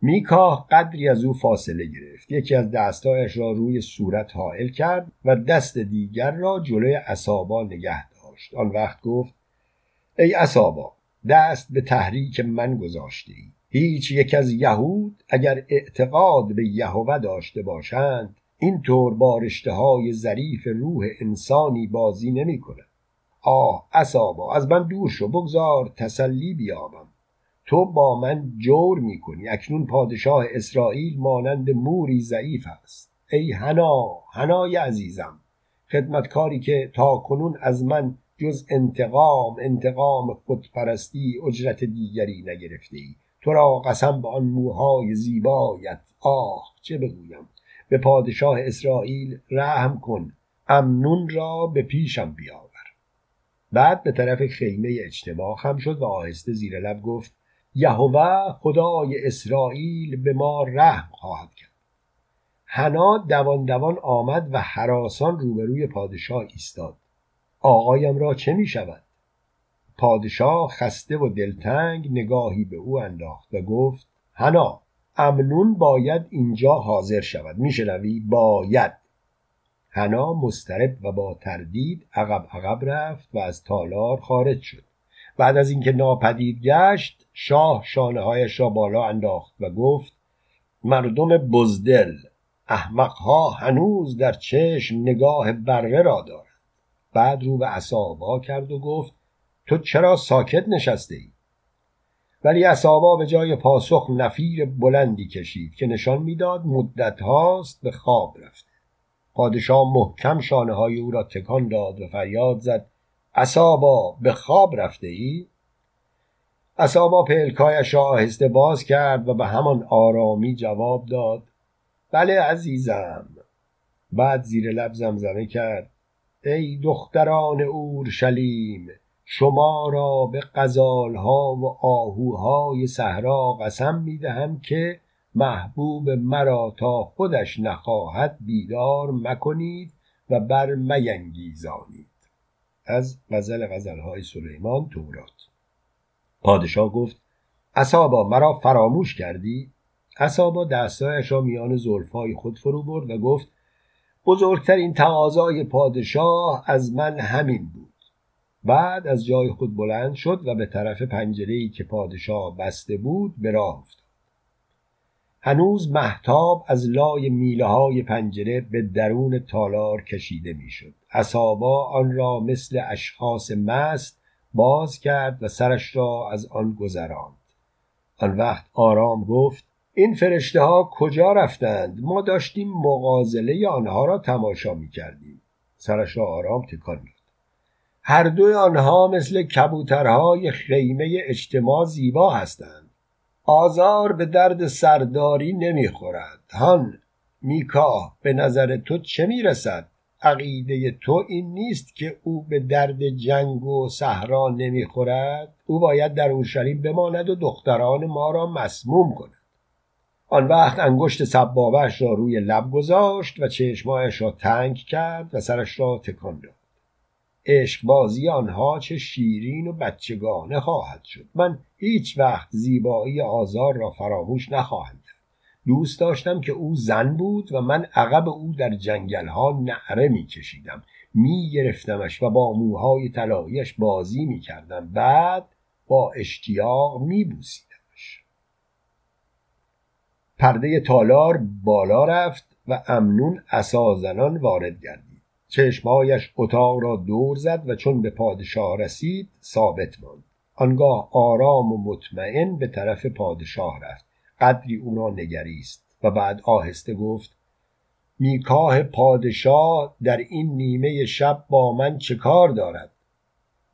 میکاه قدری از او فاصله گرفت. یکی از دستایش را روی صورت حائل کرد و دست دیگر را جلوی اصابا نگه داشت. آن وقت گفت ای اصابا دست به تحریک من گذاشته ای هیچ یک از یهود اگر اعتقاد به یهوه داشته باشند اینطور با رشته های ظریف روح انسانی بازی نمی کند آه اصابا از من دور شو بگذار تسلی بیابم. تو با من جور می‌کنی اکنون پادشاه اسرائیل مانند موری ضعیف است. ای هنا هنای عزیزم خدمتکاری که تا کنون از من جز انتقام انتقام خودپرستی اجرت دیگری نگرفته ای تو را قسم به آن موهای زیبایت. آه چه بگویم. به پادشاه اسرائیل رحم کن. امنون را به پیشم بیاور بعد به طرف خیمه اجتماع خم شد و آهسته زیر لب گفت یهوه خدای اسرائیل به ما رحم خواهد کرد. حنا دوان دوان آمد و حراسان روبروی پادشاه ایستاد. آقایم را چه می شود؟ پادشاه خسته و دلتنگ نگاهی به او انداخت و گفت حنا امنون باید اینجا حاضر شود. میشنوی باید. حنا مسترب و با تردید عقب عقب رفت و از تالار خارج شد. بعد از اینکه ناپدید گشت شاه شانه هایش را بالا انداخت و گفت مردم بزدل احمقها هنوز در چشم نگاه بره را دارد بعد رو به اصابا کرد و گفت تو چرا ساکت نشسته ای؟ ولی اصابا به جای پاسخ نفیر بلندی کشید که نشان می‌داد مدت هاست به خواب رفته. پادشاه محکم شانه های او را تکان داد و فریاد زد اصابا به خواب رفته ای؟ اصابا پلکایش را آهسته باز کرد و به همان آرامی جواب داد بله عزیزم بعد زیر لب زمزمه کرد ای دختران اورشلیم شما را به غزالها و آهوهای صحرا قسم می‌دهم که محبوب مرا تا خودش نخواهد بیدار مکنید و بر مینگیزانید از غزل غزلهای سلیمان تورات. پادشاه گفت اصابا مرا فراموش کردی؟ اصابا دستایش را میان زلفهای خود فرو برد و گفت بزرگترین تقاضای پادشاه از من همین بود. بعد از جای خود بلند شد و به طرف پنجره‌ای که پادشاه بسته بود به راه افتاد. هنوز محتاب از لای میله های پنجره به درون تالار کشیده می‌شد. اصابا آن را مثل اشخاص مست باز کرد و سرش را از آن گذراند. آن وقت آرام گفت این فرشته ها کجا رفتند؟ ما داشتیم مغازله آنها را تماشا می کردیم. سرش را آرام تکان داد. هر دوی آنها مثل کبوترهای خیمه اجتماع زیبا هستند. آزار به درد سرداری نمی‌خورد. هان میکا به نظر تو چه می‌رسد؟ عقیده تو این نیست که او به درد جنگ و صحرا نمی‌خورد؟ او باید در اورشلیم بماند و دختران ما را مسموم کند. آن وقت انگشت سبابش را روی لب گذاشت و چشمایش را تنگ کرد و سرش را تکان داد. بازی آنها چه شیرین و بچگانه خواهد شد. من هیچ وقت زیبایی آزار را فراموش نخواهم کرد. دوست داشتم که او زن بود و من عقب او در جنگل ها نعره می کشیدم می گرفتمش و با موهای طلاییش بازی می کردم بعد با اشتیاق می بوسیدمش پرده تالار بالا رفت و امنون اسازنان وارد گردید. چشمهایش اتاق را دور زد و چون به پادشاه رسید ثابت ماند. آنگاه آرام و مطمئن به طرف پادشاه رفت. قدری او را نگریست و بعد آهسته گفت میکاه پادشاه در این نیمه شب با من چه کار دارد؟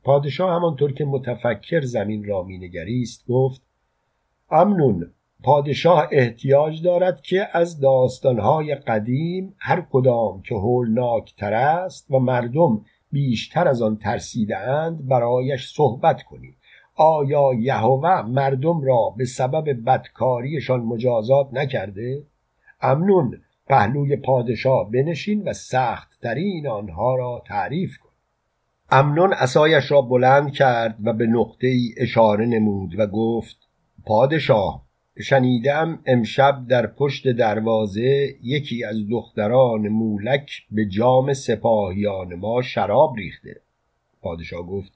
پادشاه همانطور که متفکر زمین را مینگریست گفت امنون پادشاه احتیاج دارد که از داستانهای قدیم هر کدام که هولناکتر است و مردم بیشتر از آن ترسیده اند برایش صحبت کنید آیا یهوه مردم را به سبب بدکاریشان مجازات نکرده؟ امنون پهلوی پادشاه بنشین و سخت ترین آنها را تعریف کن امنون اسایش را بلند کرد و به نقطه ای اشاره نمود و گفت پادشاه شنیدم امشب در پشت دروازه یکی از دختران مولک به جام سپاهیان ما شراب ریخته. پادشاه گفت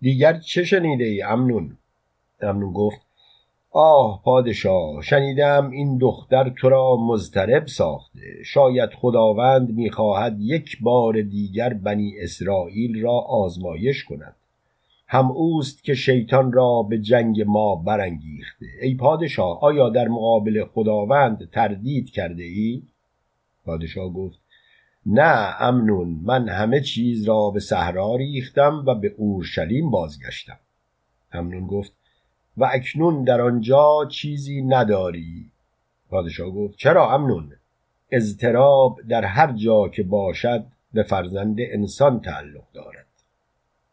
دیگر چه شنیده ای امنون؟ امنون گفت آه پادشاه شنیدم این دختر تو را مضطرب ساخته. شاید خداوند می‌خواهد یک بار دیگر بنی اسرائیل را آزمایش کند. هم اوست که شیطان را به جنگ ما برانگیخته. ای پادشاه آیا در مقابل خداوند تردید کرده ای؟ پادشاه گفت نه امنون من همه چیز را به صحرا ریختم و به اورشلیم بازگشتم. امنون گفت و اکنون در آنجا چیزی نداری؟ پادشاه گفت چرا امنون؟ اضطراب در هر جا که باشد به فرزند انسان تعلق دارد.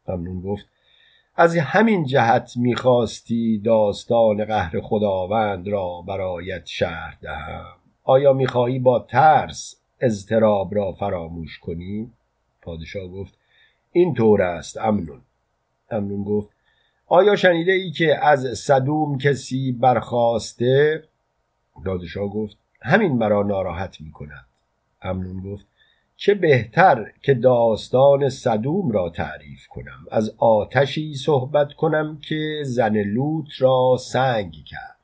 ممنون گفت از همین جهت می‌خواستی داستان قهر خداوند را برایت شهر دهم. آیا می‌خواهی با ترس اضطراب را فراموش کنی؟ پادشاه گفت این طور است امنون. امنون گفت آیا شنیده ای که از صدوم کسی برخواسته؟ پادشاه گفت همین مرا ناراحت می کند امنون گفت چه بهتر که داستان صدوم را تعریف کنم. از آتشی صحبت کنم که زن لوط را سنگ کرد.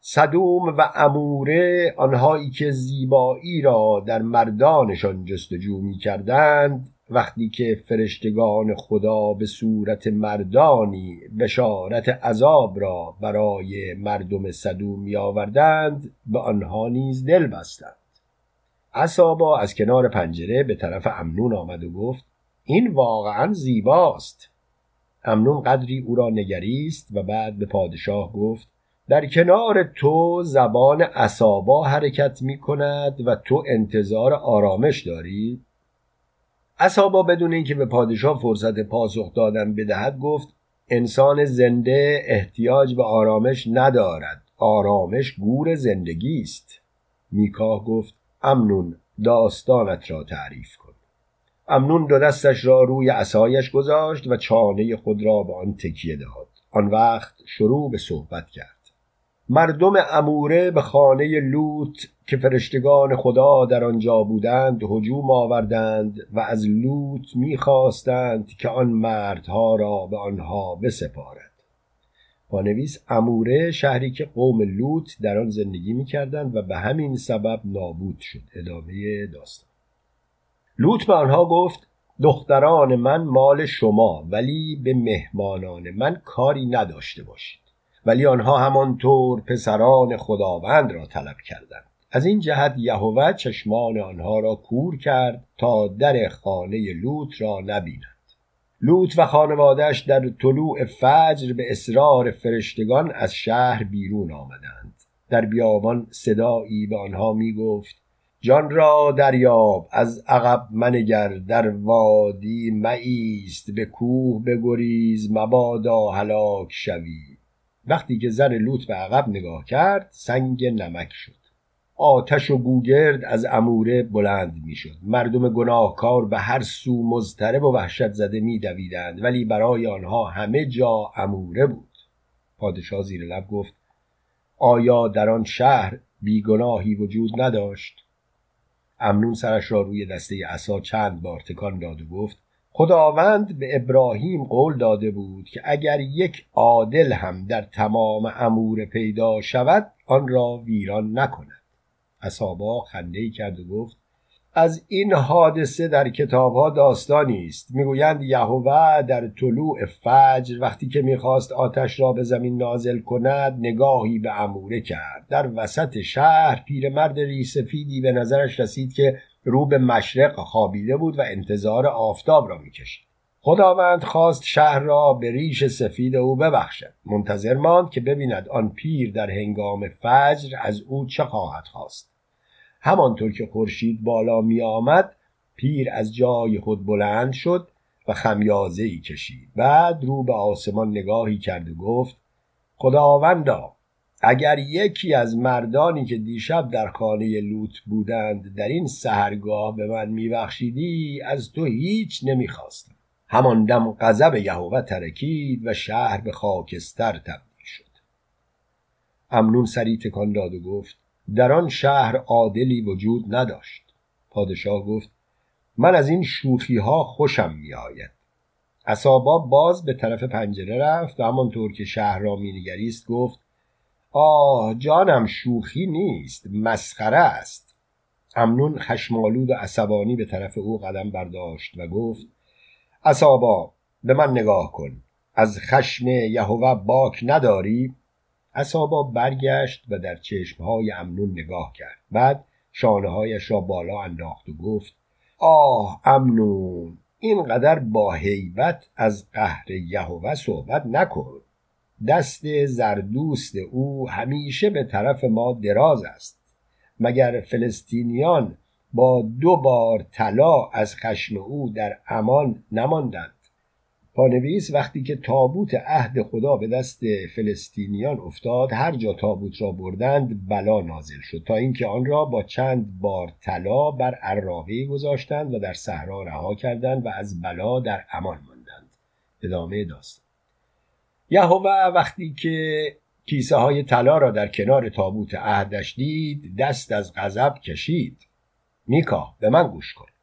صدوم و اموره آنهایی که زیبایی را در مردانشان جستجو می کردند وقتی که فرشتگان خدا به صورت مردانی بشارت عذاب را برای مردم صدوم می آوردند به آنها نیز دل بستند. عصابا از کنار پنجره به طرف امنون آمد و گفت این واقعا زیباست. امنون قدری او را نگریست و بعد به پادشاه گفت در کنار تو زبان عصابا حرکت می کند و تو انتظار آرامش داری؟ عصابا بدون اینکه به پادشاه فرصت پاسخ دادن بدهد گفت انسان زنده احتیاج به آرامش ندارد. آرامش گور زندگی است. میکاه گفت امنون داستانت را تعریف کن. امنون دو دستش را روی عصایش گذاشت و چانه خود را به آن تکیه داد. آن وقت شروع به صحبت کرد. مردم اموره به خانه لوط که فرشتگان خدا در آنجا بودند هجوم آوردند و از لوط می‌خواستند که آن مردها را به آنها بسپارد. پانویس اموره شهری که قوم لوط در آن زندگی می‌کردند و به همین سبب نابود شد. ادامه داستان. لوط به آنها گفت دختران من مال شما ولی به مهمانان من کاری نداشته باشید. ولی آنها همانطور پسران خداوند را طلب کردند. از این جهت یهوه چشمان آنها را کور کرد تا در خانه لوط را نبینند لوط و خانوادهش در طلوع فجر به اصرار فرشتگان از شهر بیرون آمدند. در بیابان صدایی به آنها می گفت جان را دریاب از عقب منگر در وادی مایست به کوه بگریز مبادا هلاک شوی. وقتی که زن لوط به عقب نگاه کرد سنگ نمک شد. آتش و گوگرد از اموره بلند می‌شد. مردم گناهکار به هر سو مضطرب و وحشت زده میدویدند ولی برای آنها همه جا اموره بود. پادشاه زیر لب گفت آیا در آن شهر بیگناهی وجود نداشت؟ امنون سرش را روی دسته عصا چند بار تکان داد و گفت خداوند به ابراهیم قول داده بود که اگر یک عادل هم در تمام امور پیدا شود آن را ویران نکند. اصابا خنده کرد و گفت از این حادثه در کتابها داستانی است می‌گویند یهوه در طلوع فجر وقتی که می‌خواست آتش را به زمین نازل کند نگاهی به اموره کرد. در وسط شهر پیرمرد ریسفیدی به نظرش رسید که رو به مشرق خوابیده بود و انتظار آفتاب را می‌کشید. خداوند خواست شهر را به ریش سفید او ببخشد. منتظر ماند که ببیند آن پیر در هنگام فجر از او چه خواهد خواست. همانطور که خورشید بالا می آمد پیر از جای خود بلند شد و خمیازه ای کشید. بعد رو به آسمان نگاهی کرد و گفت خداوندا اگر یکی از مردانی که دیشب در خانه لوط بودند در این سهرگاه به من میبخشیدی از تو هیچ نمی‌خواستم. همان دم غضب یهوه ترکید و شهر به خاکستر تبدیل شد. امنون سری تکان داد و گفت در آن شهر عادلی وجود نداشت. پادشاه گفت من از این شوخی ها خوشم می آید اصابا باز به طرف پنجره رفت و همانطور که شهر را مینگریست گفت آه جانم شوخی نیست مسخره است. امنون خشمالود و عصبانی به طرف او قدم برداشت و گفت اصابا به من نگاه کن. از خشم یهوه باک نداری؟ اصابا برگشت و در چشمهای امنون نگاه کرد. بعد شانههایش را بالا انداخت و گفت آه امنون اینقدر با حیبت از قهر یهوه صحبت نکن. دست زردوست او همیشه به طرف ما دراز است. مگر فلسطینیان با دو بار طلا از خشم او در امان نماندند؟ پانویس وقتی که تابوت عهد خدا به دست فلسطینیان افتاد هر جا تابوت را بردند بلا نازل شد تا اینکه آن را با چند بار طلا بر عراقه گذاشتند و در صحرا رها کردند و از بلا در امان ماندند. ادامه داستان. یهوه وقتی که کیسه های طلا را در کنار تابوت عهدش دید دست از غضب کشید. میکا به من گوش کن.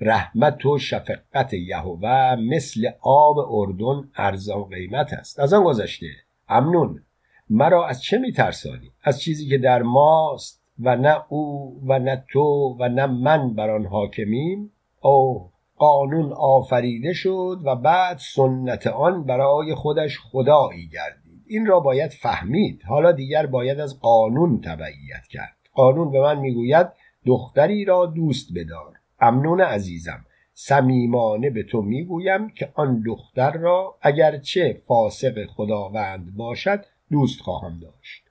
رحمت و شفقت یهوه مثل آب اردن ارزان قیمت است. از آن گذشته امنون مرا از چه میترسانی؟ از چیزی که در ماست و نه او و نه تو و نه من بر آن حاکمیم؟ او قانون آفریده شد و بعد سنت آن برای خودش خدایی گردید. این را باید فهمید. حالا دیگر باید از قانون تبعیت کرد. قانون به من می‌گوید دختری را دوست بدار. امنون عزیزم. صمیمانه به تو می‌گویم که آن دختر را اگرچه فاسق خداوند باشد دوست خواهم داشت.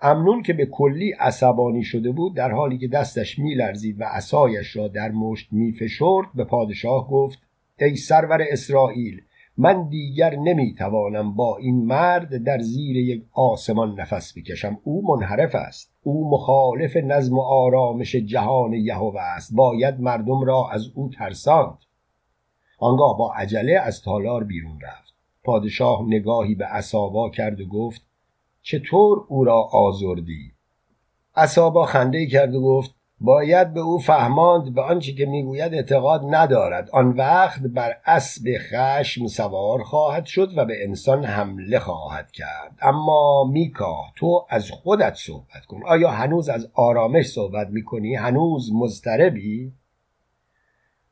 امنون که به کلی عصبانی شده بود در حالی که دستش میلرزید و عصایش را در مشت میفشرد به پادشاه گفت ای سرور اسرائیل من دیگر نمی‌توانم با این مرد در زیر یک آسمان نفس بکشم. او منحرف است. او مخالف نظم و آرامش جهان یهوه است. باید مردم را از او ترساند. آنگاه با عجله از تالار بیرون رفت. پادشاه نگاهی به عصابا کرد و گفت چطور او را آزردی؟ عصابا خنده کرد و گفت باید به او فهماند به آنچه که می‌گوید اعتقاد ندارد. آن وقت بر اسب خشم سوار خواهد شد و به انسان حمله خواهد کرد. اما میکا تو از خودت صحبت کن. آیا هنوز از آرامش صحبت می‌کنی؟ هنوز مضطربی؟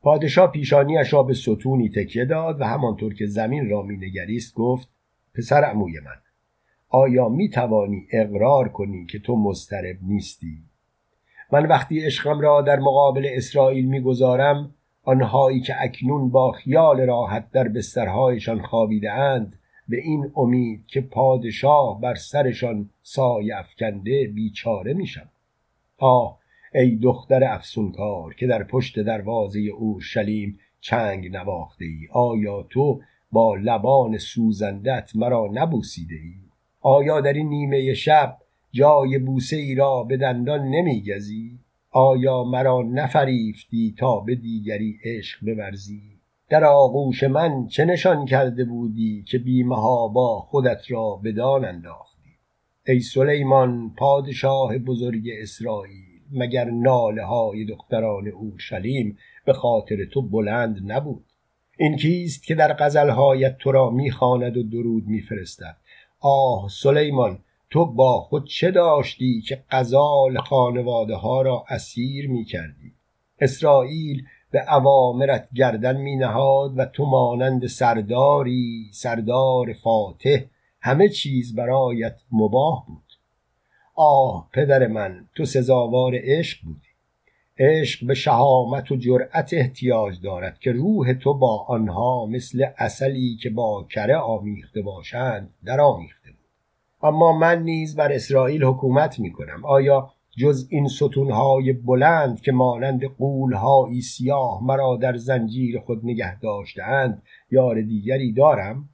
پادشاه پیشانیش را به ستونی تکیه داد و همانطور که زمین را مینگریست گفت پسر عموی من آیا می توانی اقرار کنی که تو مضطرب نیستی؟ من وقتی عشقم را در مقابل اسرائیل می‌گذارم آنهایی که اکنون با خیال راحت در بسترهایشان خوابیده اند به این امید که پادشاه بر سرشان سایه افکنده بیچاره میشم. آه ای دختر افسونکار که در پشت دروازه اورشلیم چنگ نواخته ای آیا تو با لبان سوزندت مرا نبوسیده ای آیا در این نیمه شب جای بوسه ای را به دندان نمیگزی آیا مرا نفریفتی تا به دیگری عشق بورزی؟ در آغوش من چه نشان کرده بودی که بیمهابا خودت را بدان انداختی؟ ای سلیمان پادشاه بزرگ اسرائیل مگر ناله های دختران اورشلیم به خاطر تو بلند نبود؟ این کیست که در غزلهایت تو را می‌خواند و درود میفرستد؟ آه سلیمان تو با خود چه داشتی که قزال خانواده ها را اسیر می کردی اسرائیل به اوامرت گردن می نهاد و تو مانند سرداری سردار فاتح همه چیز برایت مباه بود. آه پدر من تو سزاوار عشق بودی. عشق به شهامت و جرأت احتیاج دارد که روح تو با آنها مثل اصلی که با کره آمیخته باشند در آمیخته اما من نیز بر اسرائیل حکومت می کنم آیا جز این ستونهای بلند که مانند قولهایی سیاه مرا در زنجیر خود نگه داشتهاند یار دیگری دارم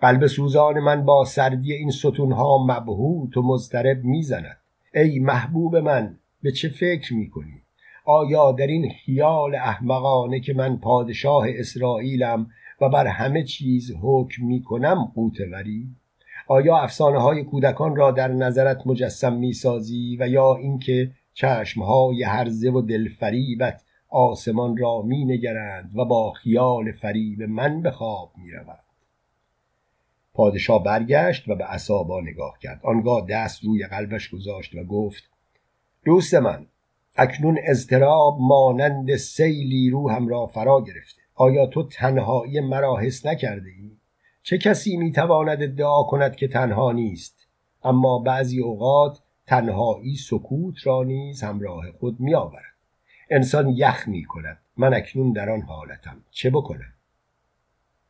قلب سوزان من با سردی این ستونها مبهوت و مضطرب می‌زند ای محبوب من به چه فکر می کنی؟ آیا در این خیال احمقانه که من پادشاه اسرائیلم و بر همه چیز حکم می کنم قوتوری؟ آیا افسانه های کودکان را در نظرت مجسم می‌سازی و یا اینکه چشم های هرزه و دلفریبت آسمان را می نگرند و با خیال فریب من به خواب می روند. پادشاه برگشت و به عصابا نگاه کرد آنگاه دست روی قلبش گذاشت و گفت دوست من اکنون اضطراب مانند سیلی روحم را فرا گرفته آیا تو تنهایی مرا حس نکرده ای؟ چه کسی می‌تواند ادعا کند که تنها نیست؟ اما بعضی اوقات تنهایی سکوت را نیز همراه خود میآورد. انسان یخ می کند من اکنون در آن حالتم. چه بکنم؟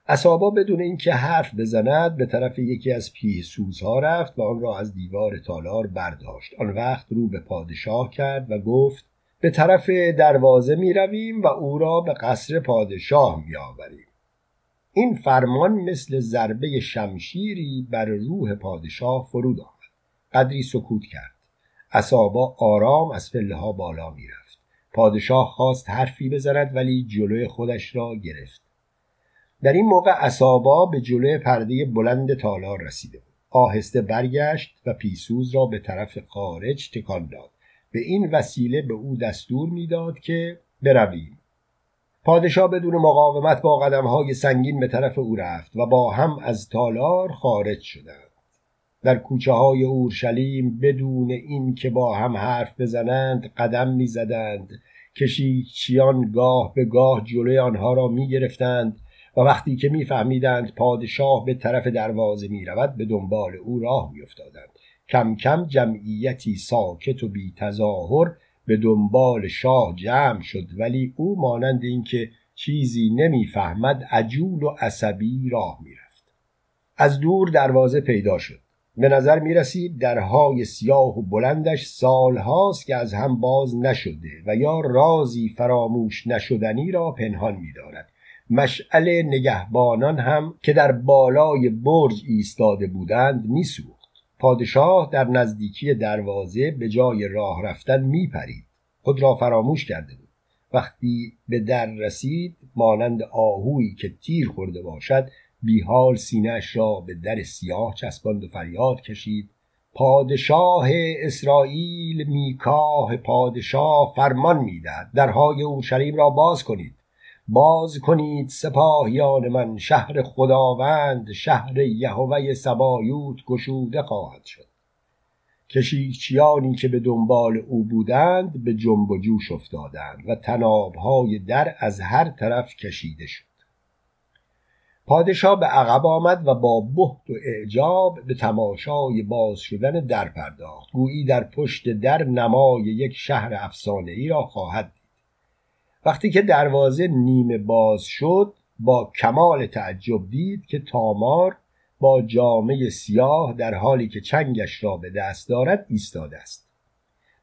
اسابا بدون اینکه حرف بزند به طرف یکی از پیهسوزها رفت و آن را از دیوار تالار برداشت. آن وقت رو به پادشاه کرد و گفت به طرف دروازه می رویم و او را به قصر پادشاه می آوریم. این فرمان مثل ضربه شمشیری بر روح پادشاه فرود آمد. قدری سکوت کرد. اسابا آرام از پله ها بالا می رفت پادشاه خواست حرفی بزند ولی جلوی خودش را گرفت. در این موقع اسابا به جلوی پرده بلند تالار رسیده بود. آهسته برگشت و پیسوز را به طرف خارج تکان داد. به این وسیله به او دستور می‌داد که برویم. پادشاه بدون مقاومت با قدمهای سنگین به طرف او رفت و با هم از تالار خارج شدند. در کوچه های اورشلیم بدون این که با هم حرف بزنند قدم می‌زدند کشیکچیان گاه به گاه جلوی آنها را می‌گرفتند و وقتی که میفهمیدند پادشاه به طرف دروازه می‌رود به دنبال او راه میافتادند. کم کم جمعیتی ساکت و بی تظاهر به دنبال شاه جمع شد ولی او مانند اینکه چیزی نمی‌فهمد عجول و عصبی راه می‌رفت. از دور دروازه پیدا شد. به نظر می رسید درهای سیاه و بلندش سالهاست که از هم باز نشده و یا رازی فراموش نشدنی را پنهان می دارد. مشعل نگهبانان هم که در بالای برج ایستاده بودند می پادشاه در نزدیکی دروازه به جای راه رفتن می پرید. خود را فراموش کرده بود. وقتی به در رسید مانند آهویی که تیر خورده باشد بیحال سینهاش را به در سیاه چسباند و فریاد کشید پادشاه اسرائیل میکاه پادشاه فرمان می‌دهد درهای اورشلیم را باز کنید باز کنید سپاهیان من شهر خداوند شهر یهوه سبایوت گشوده خواهد شد. کشیکچیانی که به دنبال او بودند به جنب و جوش افتادند و تنابهای در از هر طرف کشیده شد. پادشاه به عقب آمد و با بحت و اعجاب به تماشای باز شدن در پرداخت. گویی در پشت در نمای یک شهر افسانه ای را خواهد دید وقتی که دروازه نیمه باز شد با کمال تعجب دید که تامار با جامعه سیاه در حالی که چنگش را به دست دارد ایستاده است.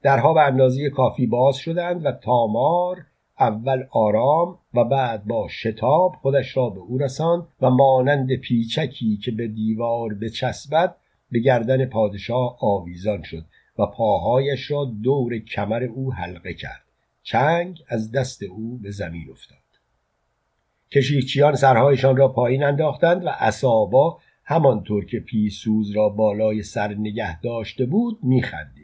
درها به اندازه کافی باز شدند و تامار اول آرام و بعد با شتاب خودش را به او رساند و مانند پیچکی که به دیوار بچسبد به گردن پادشاه آویزان شد و پاهایش را دور کمر او حلقه کرد. چنگ از دست او به زمین افتاد. کشیکچیان سرهایشان را پایین انداختند و اسابا همانطور که پیسوز را بالای سر نگه داشته بود میخندید.